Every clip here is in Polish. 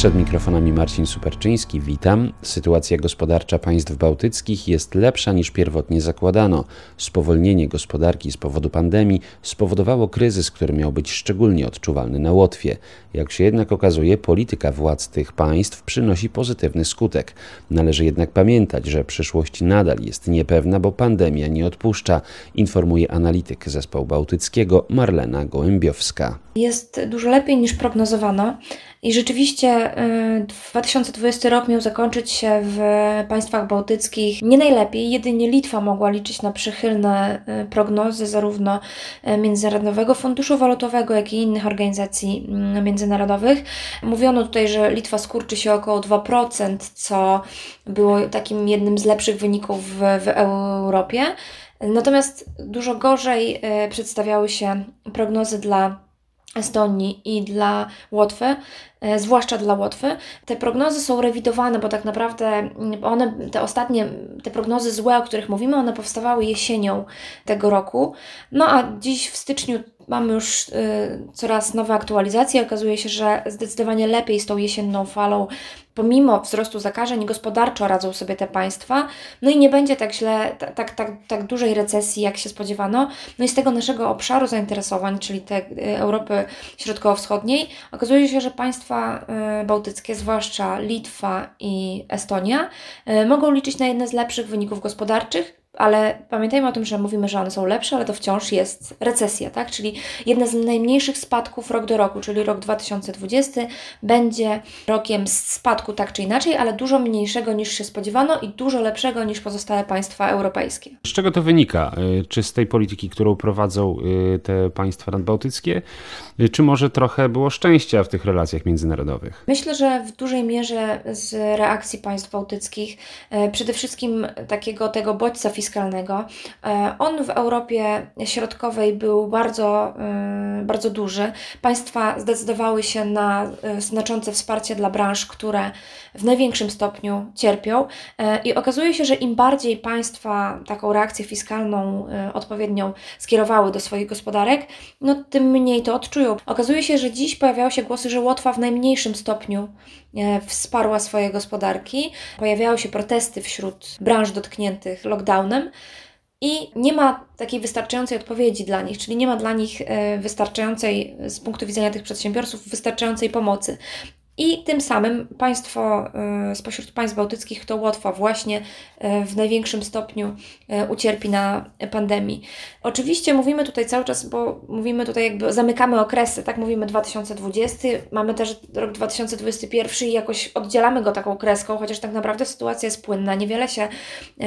Przed mikrofonami Marcin Superczyński, witam. Sytuacja gospodarcza państw bałtyckich jest lepsza niż pierwotnie zakładano. Spowolnienie gospodarki z powodu pandemii spowodowało kryzys, który miał być szczególnie odczuwalny na Łotwie. Jak się jednak okazuje, polityka władz tych państw przynosi pozytywny skutek. Należy jednak pamiętać, że przyszłość nadal jest niepewna, bo pandemia nie odpuszcza, informuje analityk zespołu bałtyckiego Marlena Gołębiowska. Jest dużo lepiej niż prognozowano. I rzeczywiście 2020 y, rok miał zakończyć się w państwach bałtyckich nie najlepiej. Jedynie Litwa mogła liczyć na przychylne y, prognozy zarówno y, Międzynarodowego Funduszu Walutowego, jak i innych organizacji mm, międzynarodowych. Mówiono tutaj, że Litwa skurczy się około 2%, co było takim jednym z lepszych wyników w, w Europie. Natomiast dużo gorzej przedstawiały się prognozy dla Estonii i dla Łotwy, zwłaszcza dla Łotwy. Te prognozy są rewidowane, bo tak naprawdę mm, one, te ostatnie, te prognozy złe, o których mówimy, one powstawały jesienią tego roku. No a dziś w styczniu mamy już y, coraz nowe aktualizacje. Okazuje się, że zdecydowanie lepiej z tą jesienną falą pomimo wzrostu zakażeń, gospodarczo radzą sobie te państwa, no i nie będzie tak źle, tak, tak, tak dużej recesji, jak się spodziewano. No i z tego naszego obszaru zainteresowań, czyli tej Europy Środkowo-Wschodniej, okazuje się, że państwa y, bałtyckie, zwłaszcza Litwa i Estonia, y, mogą liczyć na jedne z lepszych wyników gospodarczych, ale pamiętajmy o tym, że mówimy, że one są lepsze, ale to wciąż jest recesja, tak? Czyli jedna z najmniejszych spadków rok do roku, czyli rok 2020 będzie rokiem spadku tak czy inaczej, ale dużo mniejszego niż się spodziewano i dużo lepszego niż pozostałe państwa europejskie. Z czego to wynika? Y, czy z tej polityki, którą prowadzą y, te państwa nadbałtyckie, y, czy może trochę było szczęścia w tych relacjach międzynarodowych? Myślę, że w dużej mierze z reakcji państw bałtyckich, przede wszystkim takiego tego bodźca fiskalnego. E, on w Europie Środkowej był bardzo, e, bardzo duży. Państwa zdecydowały się na e, znaczące wsparcie dla branż, które w największym stopniu cierpią. I okazuje się, że im bardziej państwa taką reakcję fiskalną odpowiednią skierowały do swoich gospodarek, no tym mniej to odczują. Okazuje się, że dziś pojawiały się głosy, że Łotwa w najmniejszym stopniu wsparła swoje gospodarki. Pojawiały się protesty wśród branż dotkniętych lockdownem i nie ma takiej wystarczającej odpowiedzi dla nich, czyli nie ma dla nich e, wystarczającej, z punktu widzenia tych przedsiębiorców, wystarczającej pomocy. I tym samym państwo y, spośród państw bałtyckich to Łotwa właśnie y, w największym stopniu y, ucierpi na pandemii. Oczywiście mówimy tutaj cały czas, bo mówimy tutaj jakby zamykamy okresy, tak mówimy 2020, mamy też rok 2021 i jakoś oddzielamy go taką kreską, chociaż tak naprawdę sytuacja jest płynna, niewiele się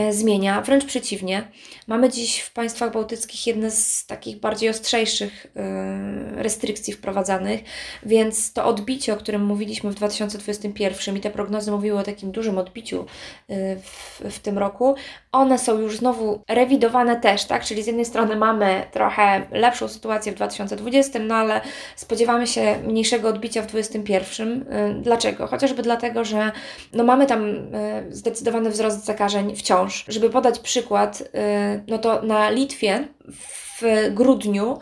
zmienia, wręcz przeciwnie. Mamy dziś w państwach bałtyckich jedne z takich bardziej ostrzejszych restrykcji wprowadzanych, więc to odbicie, o którym mówiliśmy w 2021 i te prognozy mówiły o takim dużym odbiciu y, w, w tym roku, one są już znowu rewidowane też, tak? Czyli z jednej strony mamy trochę lepszą sytuację w 2020, no ale spodziewamy się mniejszego odbicia w 2021. Y, dlaczego? Chociażby dlatego, że no mamy tam y, zdecydowany wzrost zakażeń wciąż. Żeby podać przykład, no to na Litwie w grudniu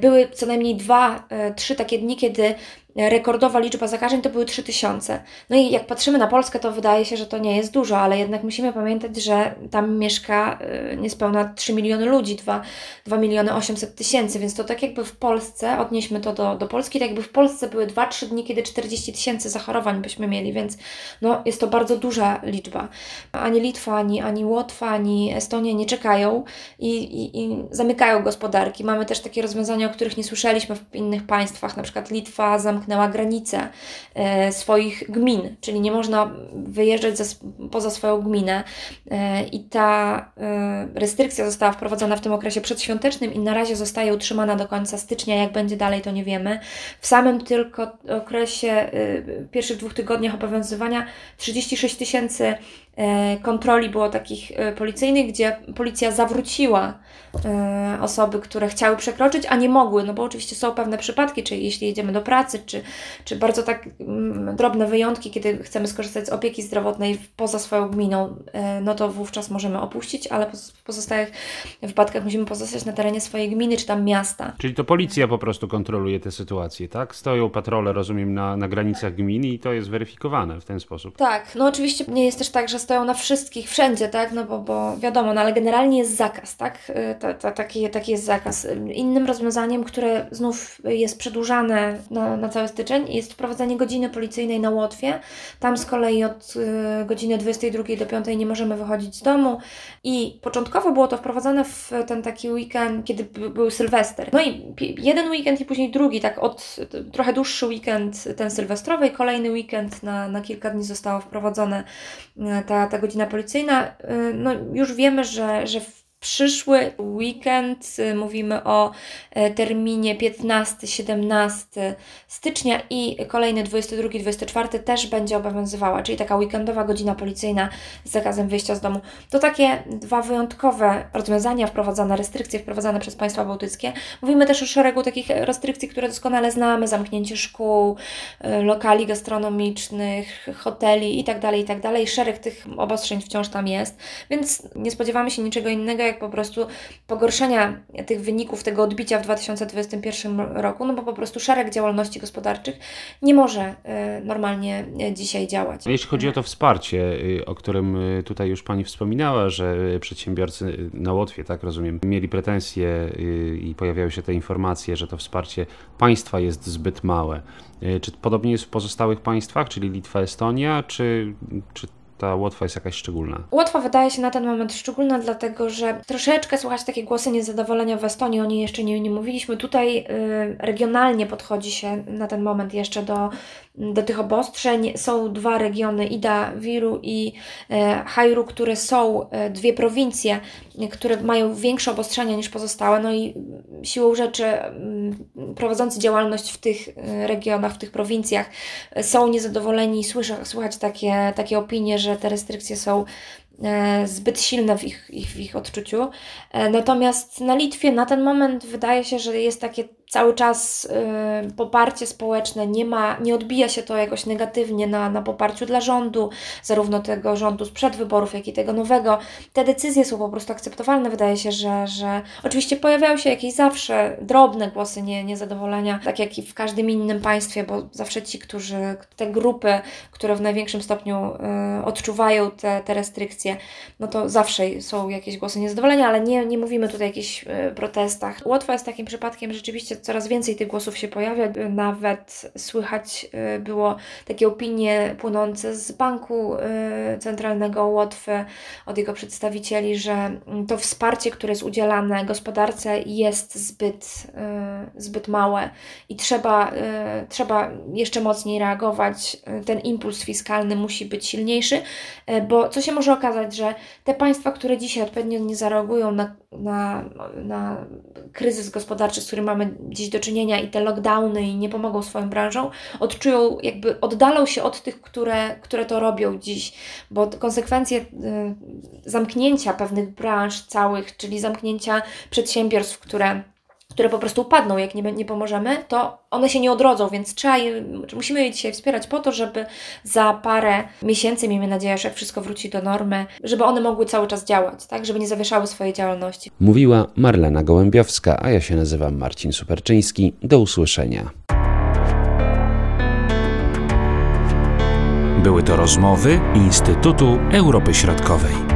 były co najmniej dwa, trzy takie dni, kiedy rekordowa liczba zakażeń to były 3000. No i jak patrzymy na Polskę, to wydaje się, że to nie jest dużo, ale jednak musimy pamiętać, że tam mieszka y, niespełna 3 miliony ludzi, 2, 2 miliony 800 tysięcy, więc to tak jakby w Polsce, odnieśmy to do, do Polski, tak jakby w Polsce były 2-3 dni, kiedy 40 tysięcy zachorowań byśmy mieli, więc no, jest to bardzo duża liczba. Ani Litwa, ani, ani Łotwa, ani Estonia nie czekają i, i, i zamykają gospodarki. Mamy też takie rozwiązania, o których nie słyszeliśmy w innych państwach, na przykład Litwa zamknęła zamknęła granice e, swoich gmin, czyli nie można wyjeżdżać poza swoją gminę. E, I ta e, restrykcja została wprowadzona w tym okresie przedświątecznym i na razie zostaje utrzymana do końca stycznia. Jak będzie dalej, to nie wiemy. W samym tylko okresie pierwszych dwóch tygodniach obowiązywania 36 tysięcy kontroli było takich policyjnych, gdzie policja zawróciła osoby, które chciały przekroczyć, a nie mogły, no bo oczywiście są pewne przypadki, czy jeśli jedziemy do pracy, czy, czy bardzo tak mm, drobne wyjątki, kiedy chcemy skorzystać z opieki zdrowotnej poza swoją gminą, no to wówczas możemy opuścić, ale w pozostałych wypadkach musimy pozostać na terenie swojej gminy, czy tam miasta. Czyli to policja po prostu kontroluje te sytuacje, tak? Stoją patrole, rozumiem, na, na granicach gminy i to jest weryfikowane w ten sposób. Tak, no oczywiście nie jest też tak, że stoją na wszystkich, wszędzie, tak? No bo, bo wiadomo, no ale generalnie jest zakaz, tak? Y, ta, ta, taki, taki jest zakaz. Innym rozwiązaniem, które znów jest przedłużane na, na cały styczeń, jest wprowadzenie godziny policyjnej na Łotwie. Tam z kolei od y, godziny 22 do 5 nie możemy wychodzić z domu i początkowo było to wprowadzone w ten taki weekend, kiedy był Sylwester. No i jeden weekend i później drugi, tak od trochę dłuższy weekend ten sylwestrowy i kolejny weekend na, na kilka dni została wprowadzona e, ta, ta godzina policyjna. E, no już wiemy, że, że przyszły weekend, y, mówimy o e, terminie 15-17 stycznia i kolejny 22-24 też będzie obowiązywała, czyli taka weekendowa godzina policyjna z zakazem wyjścia z domu. To takie dwa wyjątkowe rozwiązania wprowadzane, restrykcje wprowadzane przez państwa bałtyckie. Mówimy też o szeregu takich restrykcji, które doskonale znamy, zamknięcie szkół, e, lokali gastronomicznych, hoteli itd., tak itd. Tak Szereg tych obostrzeń wciąż tam jest, więc nie spodziewamy się niczego innego, jak po prostu pogorszenia tych wyników, tego odbicia w 2021 roku, no bo po prostu szereg działalności gospodarczych nie może y, normalnie y, dzisiaj działać. Jeśli chodzi o to wsparcie, y, o którym tutaj już Pani wspominała, że przedsiębiorcy na Łotwie, tak rozumiem, mieli pretensje i pojawiały się te informacje, że to wsparcie państwa jest zbyt małe. Czy podobnie jest w pozostałych państwach, czyli Litwa, Estonia, czy, czy ta Łotwa jest jakaś szczególna? Łotwa wydaje się na ten moment szczególna, dlatego że troszeczkę słychać takie głosy niezadowolenia w Estonii, o niej jeszcze nie, nie mówiliśmy. Tutaj y, regionalnie podchodzi się na ten moment jeszcze do, do tych obostrzeń. Są dwa regiony, Ida, Wiru i y, które są y, dwie prowincje, które mają większe obostrzenia niż pozostałe. No i siłą rzeczy y, prowadzący działalność w tych y, regionach, w tych prowincjach y, są niezadowoleni. Słyszę, słychać takie, takie opinie, że że te restrykcje są zbyt silne w ich, ich, w ich odczuciu. E, natomiast na Litwie na ten moment wydaje się, że jest takie cały czas y, poparcie społeczne, nie ma, nie odbija się to jakoś negatywnie na, na poparciu dla rządu, zarówno tego rządu sprzed wyborów, jak i tego nowego. Te decyzje są po prostu akceptowalne. Wydaje się, że, że oczywiście pojawiają się jakieś zawsze drobne głosy nie, niezadowolenia, tak jak i w każdym innym państwie, bo zawsze ci, którzy, te grupy, które w największym stopniu odczuwają te, te restrykcje, no to zawsze są jakieś głosy niezadowolenia, ale nie, nie mówimy tutaj o jakichś y, protestach. Łotwa jest takim przypadkiem rzeczywiście coraz więcej tych głosów się pojawia. Nawet słychać y, było takie opinie płynące z Banku y, Centralnego Łotwy, od jego przedstawicieli, że mm, to wsparcie, które jest udzielane gospodarce jest zbyt, zbyt małe i trzeba, trzeba jeszcze mocniej reagować. Ten impuls fiskalny musi być silniejszy, bo co się może okazać, że te państwa, które dzisiaj odpowiednio nie zareagują na, na, na kryzys gospodarczy, z którym mamy dziś do czynienia i te lockdowny i nie pomogą swoim branżom, odczują, jakby oddalą się od tych, które, które to robią dziś, bo konsekwencje y, zamknięcia pewnych branż całych, czyli zamknięcia przedsiębiorstw, które które po prostu upadną, jak nie, nie pomożemy, to one się nie odrodzą, więc trzeba je, musimy je dzisiaj wspierać po to, żeby za parę miesięcy, miejmy nadzieję, że jak wszystko wróci do normy, żeby one mogły cały czas działać, tak, żeby nie zawieszały swojej działalności. Mówiła Marlena Gołębiowska, a ja się nazywam Marcin Superczyński. Do usłyszenia. Były to rozmowy Instytutu Europy Środkowej.